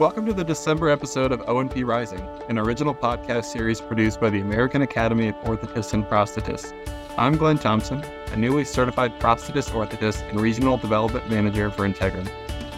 Welcome to the December episode of O&P Rising, an original podcast series produced by the American Academy of Orthotists and Prosthetists. I'm Glen Thompson, a newly certified prosthetist orthotist and regional development manager for Integrum.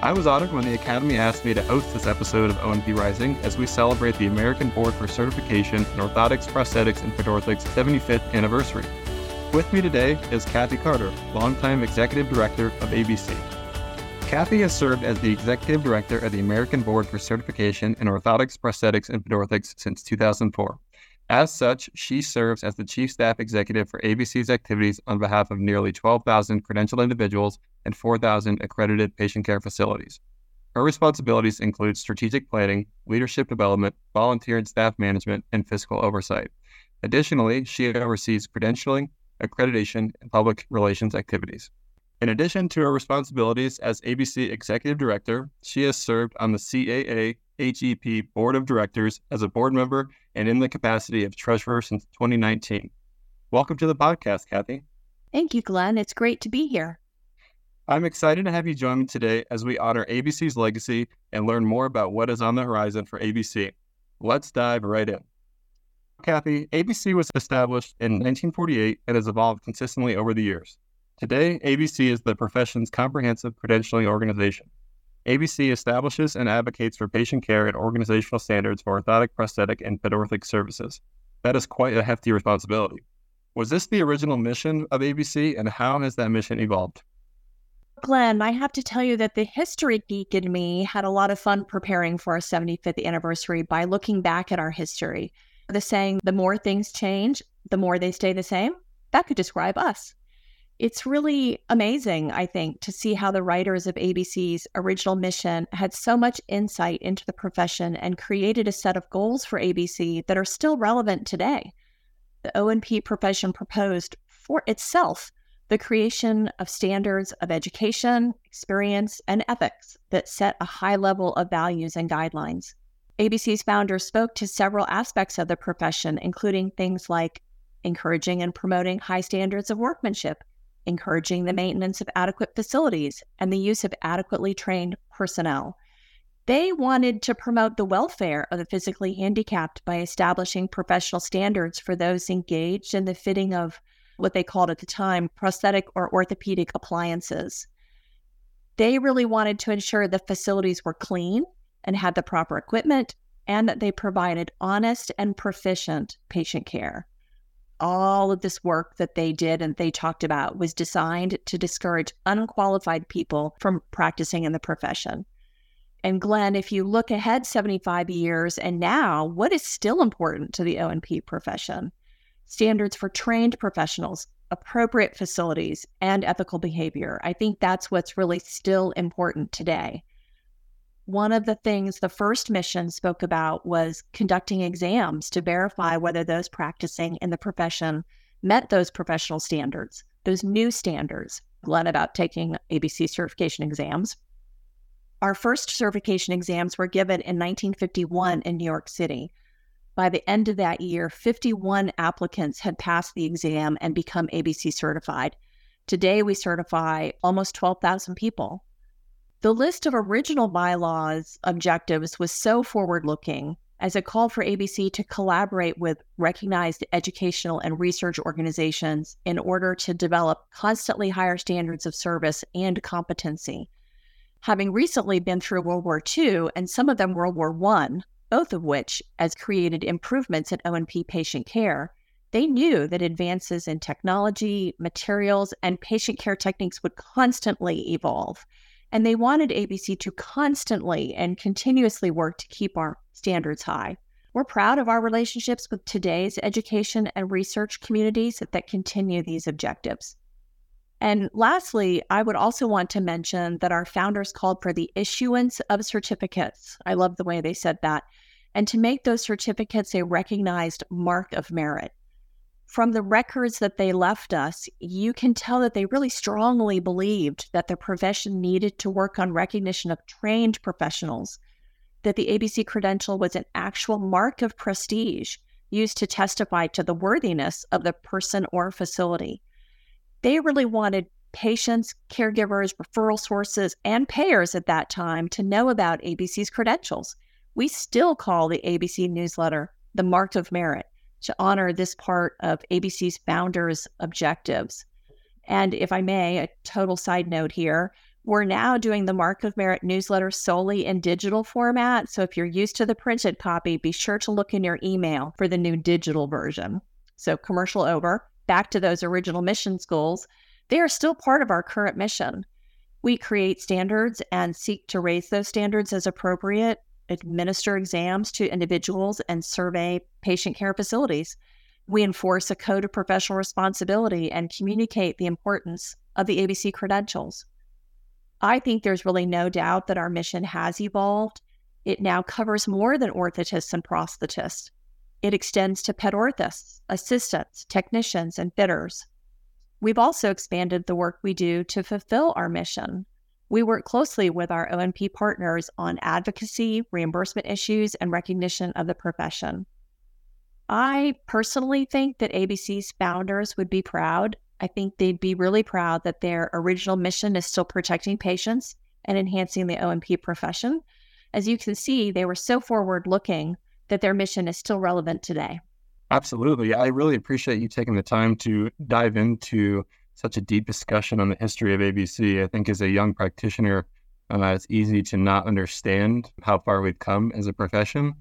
I was honored when the Academy asked me to host this episode of O&P Rising as we celebrate the American Board for Certification in Orthotics, Prosthetics, and Pedorthics 75th anniversary. With me today is Cathy Carter, longtime Executive Director of ABC. Cathy has served as the Executive Director of the American Board for Certification in Orthotics, Prosthetics, and Pedorthics since 2004. As such, she serves as the Chief Staff Executive for ABC's activities on behalf of nearly 12,000 credentialed individuals and 4,000 accredited patient care facilities. Her responsibilities include strategic planning, leadership development, volunteer and staff management, and fiscal oversight. Additionally, she oversees credentialing, accreditation, and public relations activities. In addition to her responsibilities as ABC Executive Director, she has served on the CAA HEP Board of Directors as a board member and in the capacity of treasurer since 2019. Welcome to the podcast, Cathy. Thank you, Glen. It's great to be here. I'm excited to have you join me today as we honor ABC's legacy and learn more about what is on the horizon for ABC. Let's dive right in. Cathy, ABC was established in 1948 and has evolved consistently over the years. Today, ABC is the profession's comprehensive credentialing organization. ABC establishes and advocates for patient care and organizational standards for orthotic, prosthetic, and pedorthic services. That is quite a hefty responsibility. Was this the original mission of ABC, and how has that mission evolved? Glen, I have to tell you that the history geek in me had a lot of fun preparing for our 75th anniversary by looking back at our history. The saying, the more things change, the more they stay the same, that could describe us it's really amazing, I think, to see how the writers of ABC's original mission had so much insight into the profession and created a set of goals for ABC that are still relevant today. The O&P profession proposed for itself the creation of standards of education, experience, and ethics that set a high level of values and guidelines. ABC's founders spoke to several aspects of the profession, including things like encouraging and promoting high standards of workmanship, encouraging the maintenance of adequate facilities and the use of adequately trained personnel. They wanted to promote the welfare of the physically handicapped by establishing professional standards for those engaged in the fitting of what they called at the time prosthetic or orthopedic appliances. They really wanted to ensure the facilities were clean and had the proper equipment and that they provided honest and proficient patient care all of this work that they did and they talked about was designed to discourage unqualified people from practicing in the profession. And Glen, if you look ahead 75 years and now, what is still important to the O&P profession? Standards for trained professionals, appropriate facilities, and ethical behavior. I think that's what's really still important today one of the things the first mission spoke about was conducting exams to verify whether those practicing in the profession met those professional standards, those new standards. Glen about taking ABC certification exams. Our first certification exams were given in 1951 in New York City. By the end of that year, 51 applicants had passed the exam and become ABC certified. Today, we certify almost 12,000 people the list of original bylaws objectives was so forward looking as it called for ABC to collaborate with recognized educational and research organizations in order to develop constantly higher standards of service and competency. Having recently been through World War II and some of them World War I, both of which has created improvements in O&P patient care, they knew that advances in technology, materials, and patient care techniques would constantly evolve and they wanted ABC to constantly and continuously work to keep our standards high. We're proud of our relationships with today's education and research communities that, continue these objectives. And lastly, I would also want to mention that our founders called for the issuance of certificates. I love the way they said that. And to make those certificates a recognized mark of merit from the records that they left us, you can tell that they really strongly believed that the profession needed to work on recognition of trained professionals, that the ABC credential was an actual mark of prestige used to testify to the worthiness of the person or facility. They really wanted patients, caregivers, referral sources, and payers at that time to know about ABC's credentials. We still call the ABC newsletter the Mark of Merit to honor this part of ABC's founders' objectives. And if I may, a total side note here, we're now doing the Mark of Merit newsletter solely in digital format. So if you're used to the printed copy, be sure to look in your email for the new digital version. So, commercial over, back to those original mission schools, They are still part of our current mission. We create standards and seek to raise those standards as appropriate, administer exams to individuals, and survey patient care facilities. We enforce a code of professional responsibility and communicate the importance of the ABC credentials. I think there's really no doubt that our mission has evolved. It now covers more than orthotists and prosthetists. It extends to pedorthists, assistants, technicians, and fitters. We've also expanded the work we do to fulfill our mission. We work closely with our O&P partners on advocacy, reimbursement issues, and recognition of the profession. I personally think that ABC's founders would be proud I think they'd be really proud that their original mission is still protecting patients and enhancing the O&P profession. As you can see, they were so forward looking that their mission is still relevant today. Absolutely. I really appreciate you taking the time to dive into such a deep discussion on the history of ABC. I think as a young practitioner, uh, it's easy to not understand how far we've come as a profession.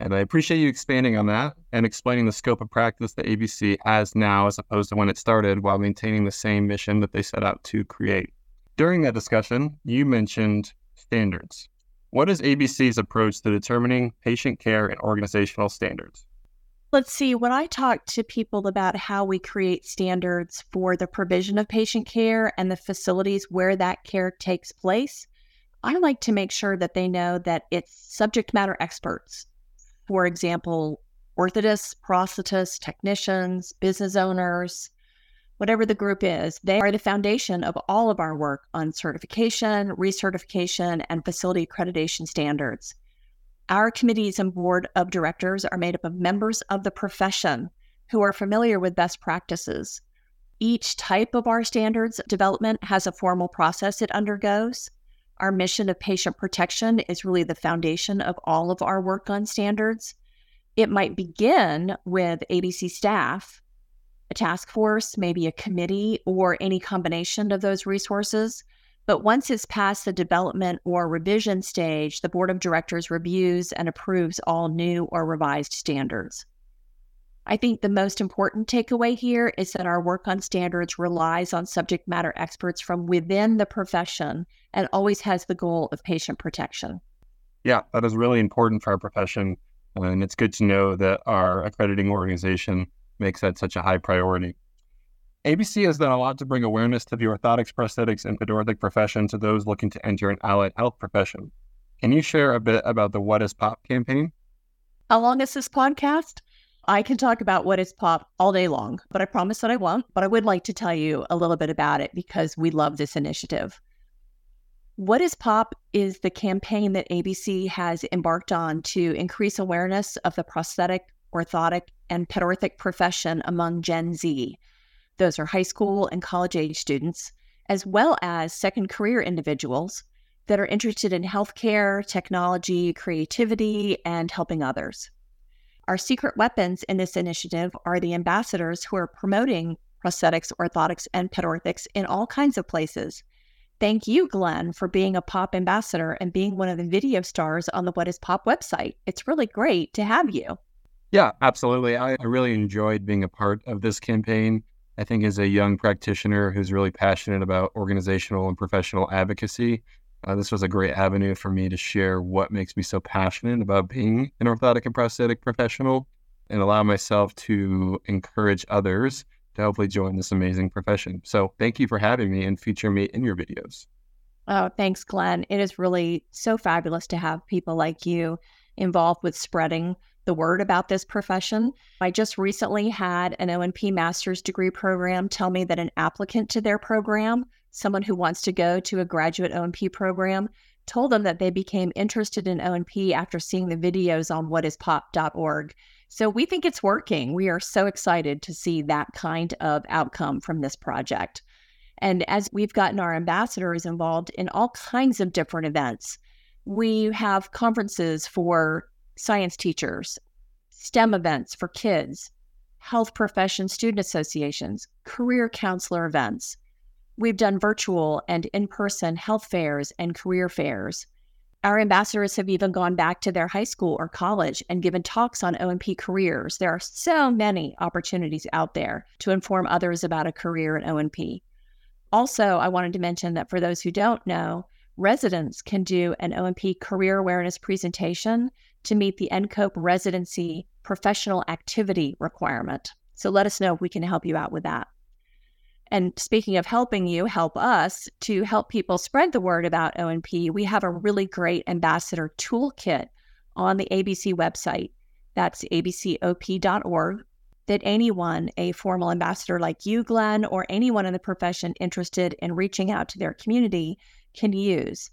And I appreciate you expanding on that and explaining the scope of practice that ABC has now as opposed to when it started while maintaining the same mission that they set out to create. During that discussion, you mentioned standards. What is ABC's approach to determining patient care and organizational standards? Let's see, when I talk to people about how we create standards for the provision of patient care and the facilities where that care takes place, I like to make sure that they know that it's subject matter experts for example, orthotists, prosthetists, technicians, business owners, whatever the group is, they are the foundation of all of our work on certification, recertification, and facility accreditation standards. Our committees and board of directors are made up of members of the profession who are familiar with best practices. Each type of our standards development has a formal process it undergoes. Our mission of patient protection is really the foundation of all of our work on standards. It might begin with ABC staff, a task force, maybe a committee, or any combination of those resources. But once it's past the development or revision stage, the board of directors reviews and approves all new or revised standards. I think the most important takeaway here is that our work on standards relies on subject matter experts from within the profession and always has the goal of patient protection. Yeah, that is really important for our profession. And it's good to know that our accrediting organization makes that such a high priority. ABC has done a lot to bring awareness to the orthotics, prosthetics, and pedorthic profession to those looking to enter an allied health profession. Can you share a bit about the What is Pop campaign? How long is this podcast? I can talk about what is pop all day long, but I promise that I won't. But I would like to tell you a little bit about it because we love this initiative. What is Pop is the campaign that ABC has embarked on to increase awareness of the prosthetic, orthotic, and pedorthic profession among Gen Z. Those are high school and college age students, as well as second career individuals that are interested in healthcare, technology, creativity, and helping others. Our secret weapons in this initiative are the ambassadors who are promoting prosthetics, orthotics, and pedorthics in all kinds of places. Thank you, Glen, for being a pop ambassador and being one of the video stars on the What is Pop website. It's really great to have you. Yeah, absolutely. I, I really enjoyed being a part of this campaign. I think as a young practitioner who's really passionate about organizational and professional advocacy, uh, this was a great avenue for me to share what makes me so passionate about being an orthotic and prosthetic professional and allow myself to encourage others to hopefully join this amazing profession. So thank you for having me and featuring me in your videos. Oh, thanks, Glen. It is really so fabulous to have people like you involved with spreading the word about this profession. I just recently had an O&P master's degree program tell me that an applicant to their program someone who wants to go to a graduate O&P program told them that they became interested in O&P after seeing the videos on whatispop.org. So we think it's working. We are so excited to see that kind of outcome from this project. And as we've gotten our ambassadors involved in all kinds of different events, we have conferences for science teachers, STEM events for kids, health profession student associations, career counselor events. We've done virtual and in person health fairs and career fairs. Our ambassadors have even gone back to their high school or college and given talks on O&P careers. There are so many opportunities out there to inform others about a career in O&P. Also, I wanted to mention that for those who don't know, residents can do an O&P career awareness presentation to meet the NCOPE residency professional activity requirement. So let us know if we can help you out with that. And speaking of helping you help us to help people spread the word about O&P, we have a really great ambassador toolkit on the ABC website. That's abcop.org that anyone, a formal ambassador like you, Glen, or anyone in the profession interested in reaching out to their community can use.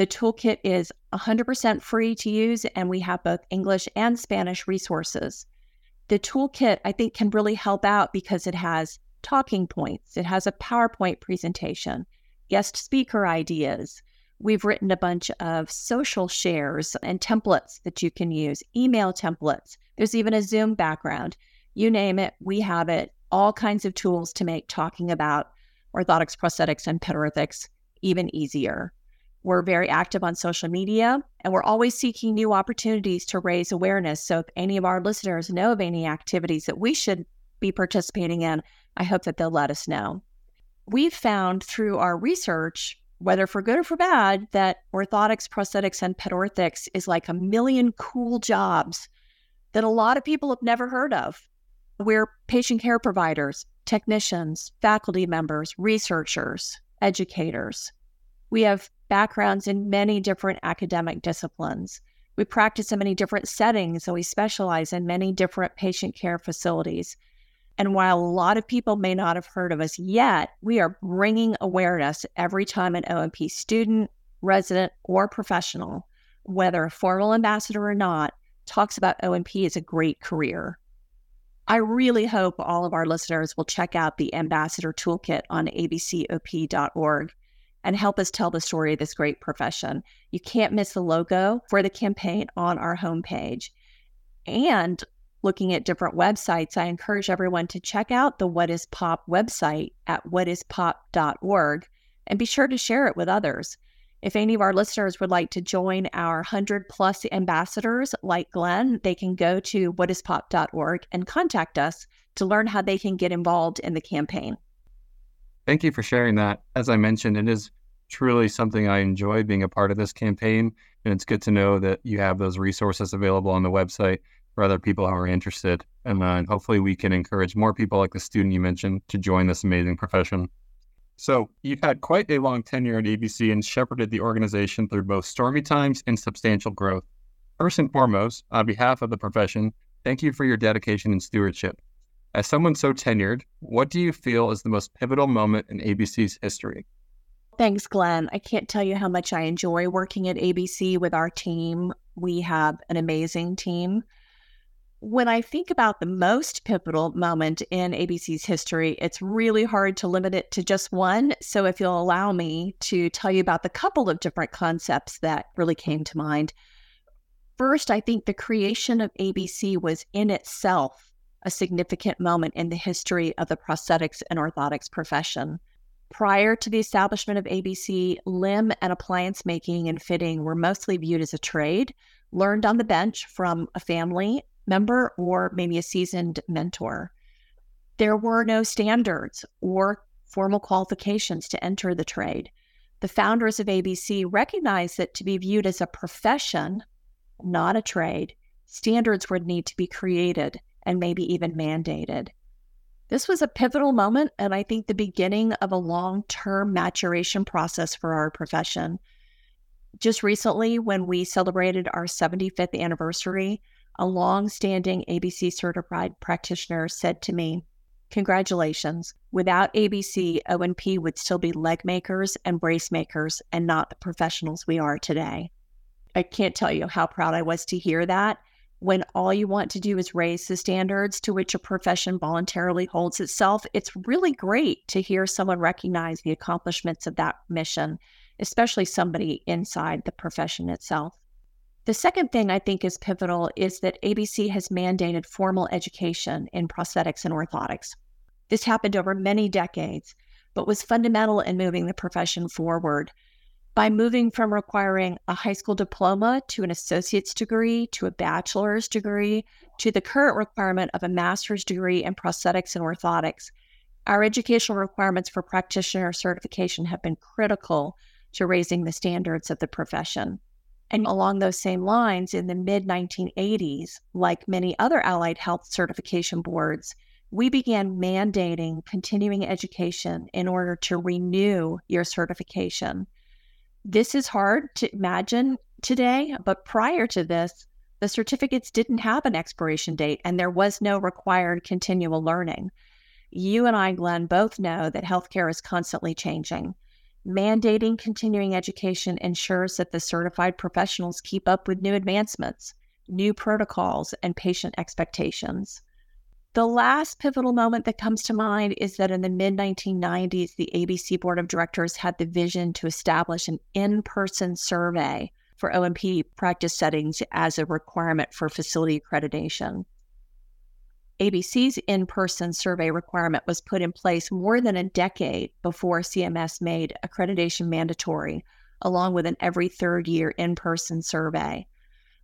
The toolkit is 100% free to use, and we have both English and Spanish resources. The toolkit, I think, can really help out because it has talking points. It has a PowerPoint presentation, guest speaker ideas. We've written a bunch of social shares and templates that you can use, email templates. There's even a Zoom background. You name it, we have it. All kinds of tools to make talking about orthotics, prosthetics, and pedorthics even easier. We're very active on social media and we're always seeking new opportunities to raise awareness. So, if any of our listeners know of any activities that we should be participating in, I hope that they'll let us know. We've found through our research, whether for good or for bad, that orthotics, prosthetics, and pedorthics is like a million cool jobs that a lot of people have never heard of. We're patient care providers, technicians, faculty members, researchers, educators. We have backgrounds in many different academic disciplines. We practice in many different settings, and we specialize in many different patient care facilities. And while a lot of people may not have heard of us yet, we are bringing awareness every time an O&P student, resident, or professional, whether a formal ambassador or not, talks about O&P as a great career. I really hope all of our listeners will check out the Ambassador Toolkit on abcop.org and help us tell the story of this great profession. You can't miss the logo for the campaign on our homepage. And looking at different websites, I encourage everyone to check out the What is Pop website at whatispop.org and be sure to share it with others. If any of our listeners would like to join our 100 plus ambassadors like Glen, they can go to whatispop.org and contact us to learn how they can get involved in the campaign. Thank you for sharing that. As I mentioned, it is truly something I enjoy being a part of this campaign. And it's good to know that you have those resources available on the website for other people who are interested. And uh, hopefully, we can encourage more people like the student you mentioned to join this amazing profession. So, you've had quite a long tenure at ABC and shepherded the organization through both stormy times and substantial growth. First and foremost, on behalf of the profession, thank you for your dedication and stewardship. As someone so tenured, what do you feel is the most pivotal moment in ABC's history? Thanks, Glen. I can't tell you how much I enjoy working at ABC with our team. We have an amazing team when I think about the most pivotal moment in ABC's history, it's really hard to limit it to just one. So, if you'll allow me to tell you about the couple of different concepts that really came to mind. First, I think the creation of ABC was in itself a significant moment in the history of the prosthetics and orthotics profession. Prior to the establishment of ABC, limb and appliance making and fitting were mostly viewed as a trade, learned on the bench from a family member or maybe a seasoned mentor. There were no standards or formal qualifications to enter the trade. The founders of ABC recognized that to be viewed as a profession, not a trade, standards would need to be created and maybe even mandated. This was a pivotal moment, and I think the beginning of a long term maturation process for our profession. Just recently, when we celebrated our 75th anniversary, a long-standing ABC certified practitioner said to me, Congratulations. Without ABC, O&P would still be leg makers and brace makers and not the professionals we are today. I can't tell you how proud I was to hear that. When all you want to do is raise the standards to which a profession voluntarily holds itself, it's really great to hear someone recognize the accomplishments of that mission, especially somebody inside the profession itself. The second thing I think is pivotal is that ABC has mandated formal education in prosthetics and orthotics. This happened over many decades, but was fundamental in moving the profession forward by moving from requiring a high school diploma to an associate's degree to a bachelor's degree to the current requirement of a master's degree in prosthetics and orthotics. Our educational requirements for practitioner certification have been critical to raising the standards of the profession. And along those same lines, in the mid 1980s, like many other allied health certification boards, we began mandating continuing education in order to renew your certification. This is hard to imagine today, but prior to this, the certificates didn't have an expiration date and there was no required continual learning. You and I, Glen, both know that healthcare is constantly changing. Mandating continuing education ensures that the certified professionals keep up with new advancements, new protocols, and patient expectations. The last pivotal moment that comes to mind is that in the mid 1990s, the ABC Board of Directors had the vision to establish an in person survey for O&P practice settings as a requirement for facility accreditation. ABC's in person survey requirement was put in place more than a decade before CMS made accreditation mandatory, along with an every third year in person survey.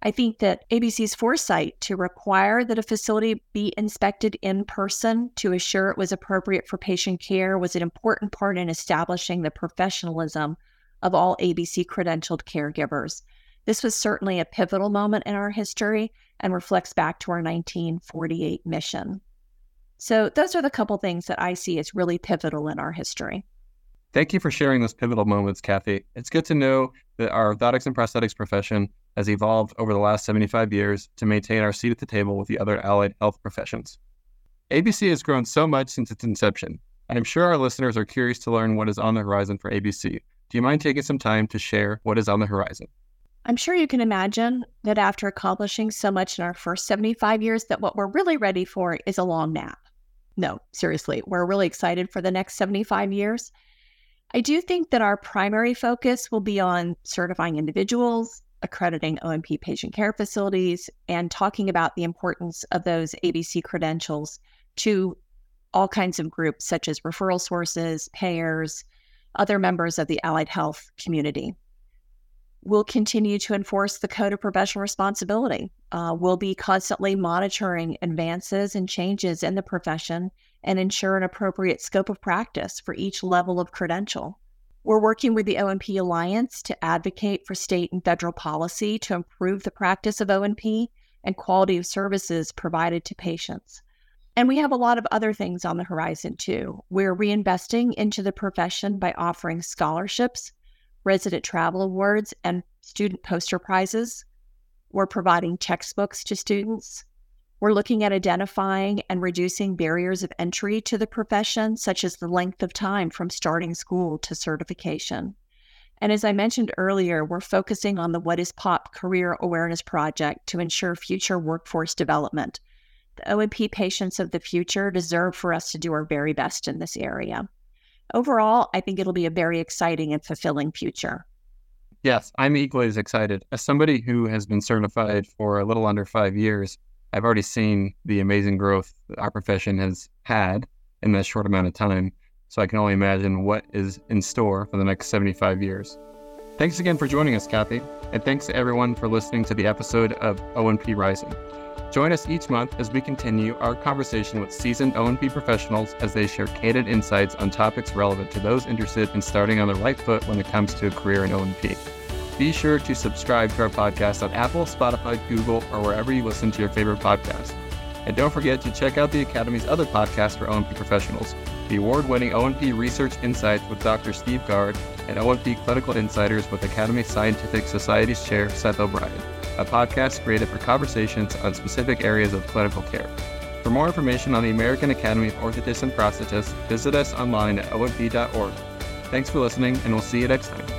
I think that ABC's foresight to require that a facility be inspected in person to assure it was appropriate for patient care was an important part in establishing the professionalism of all ABC credentialed caregivers. This was certainly a pivotal moment in our history and reflects back to our 1948 mission. So, those are the couple things that I see as really pivotal in our history. Thank you for sharing those pivotal moments, Cathy. It's good to know that our orthotics and prosthetics profession has evolved over the last 75 years to maintain our seat at the table with the other allied health professions. ABC has grown so much since its inception. I'm sure our listeners are curious to learn what is on the horizon for ABC. Do you mind taking some time to share what is on the horizon? I'm sure you can imagine that after accomplishing so much in our first 75 years that what we're really ready for is a long nap. No, seriously, we're really excited for the next 75 years. I do think that our primary focus will be on certifying individuals, accrediting O&P patient care facilities, and talking about the importance of those ABC credentials to all kinds of groups, such as referral sources, payers, other members of the allied health community. We'll continue to enforce the Code of Professional Responsibility. Uh, we'll be constantly monitoring advances and changes in the profession and ensure an appropriate scope of practice for each level of credential. We're working with the O&P Alliance to advocate for state and federal policy to improve the practice of O&P and quality of services provided to patients. And we have a lot of other things on the horizon too. We're reinvesting into the profession by offering scholarships, resident travel awards, and student poster prizes. We're providing textbooks to students. We're looking at identifying and reducing barriers of entry to the profession, such as the length of time from starting school to certification. And as I mentioned earlier, we're focusing on the What is POP Career Awareness Project to ensure future workforce development. The O&P patients of the future deserve for us to do our very best in this area. Overall, I think it'll be a very exciting and fulfilling future. Yes, I'm equally as excited. As somebody who has been certified for a little under five years, I've already seen the amazing growth our profession has had in that short amount of time. So I can only imagine what is in store for the next 75 years. Thanks again for joining us, Cathy, and thanks to everyone for listening to the episode of O&P Rising. Join us each month as we continue our conversation with seasoned O&P professionals as they share candid insights on topics relevant to those interested in starting on the right foot when it comes to a career in O&P. Be sure to subscribe to our podcast on Apple, Spotify, Google, or wherever you listen to your favorite podcast. And don't forget to check out the Academy's other podcast for O&P professionals, the award-winning O&P Research Insights with Dr. Steve Gard and O&P Clinical Insiders with Academy Scientific Society's Chair Seth O'Brien, a podcast created for conversations on specific areas of clinical care. For more information on the American Academy of Orthotists and Prosthetists, visit us online at oandp.org. Thanks for listening, and we'll see you next time.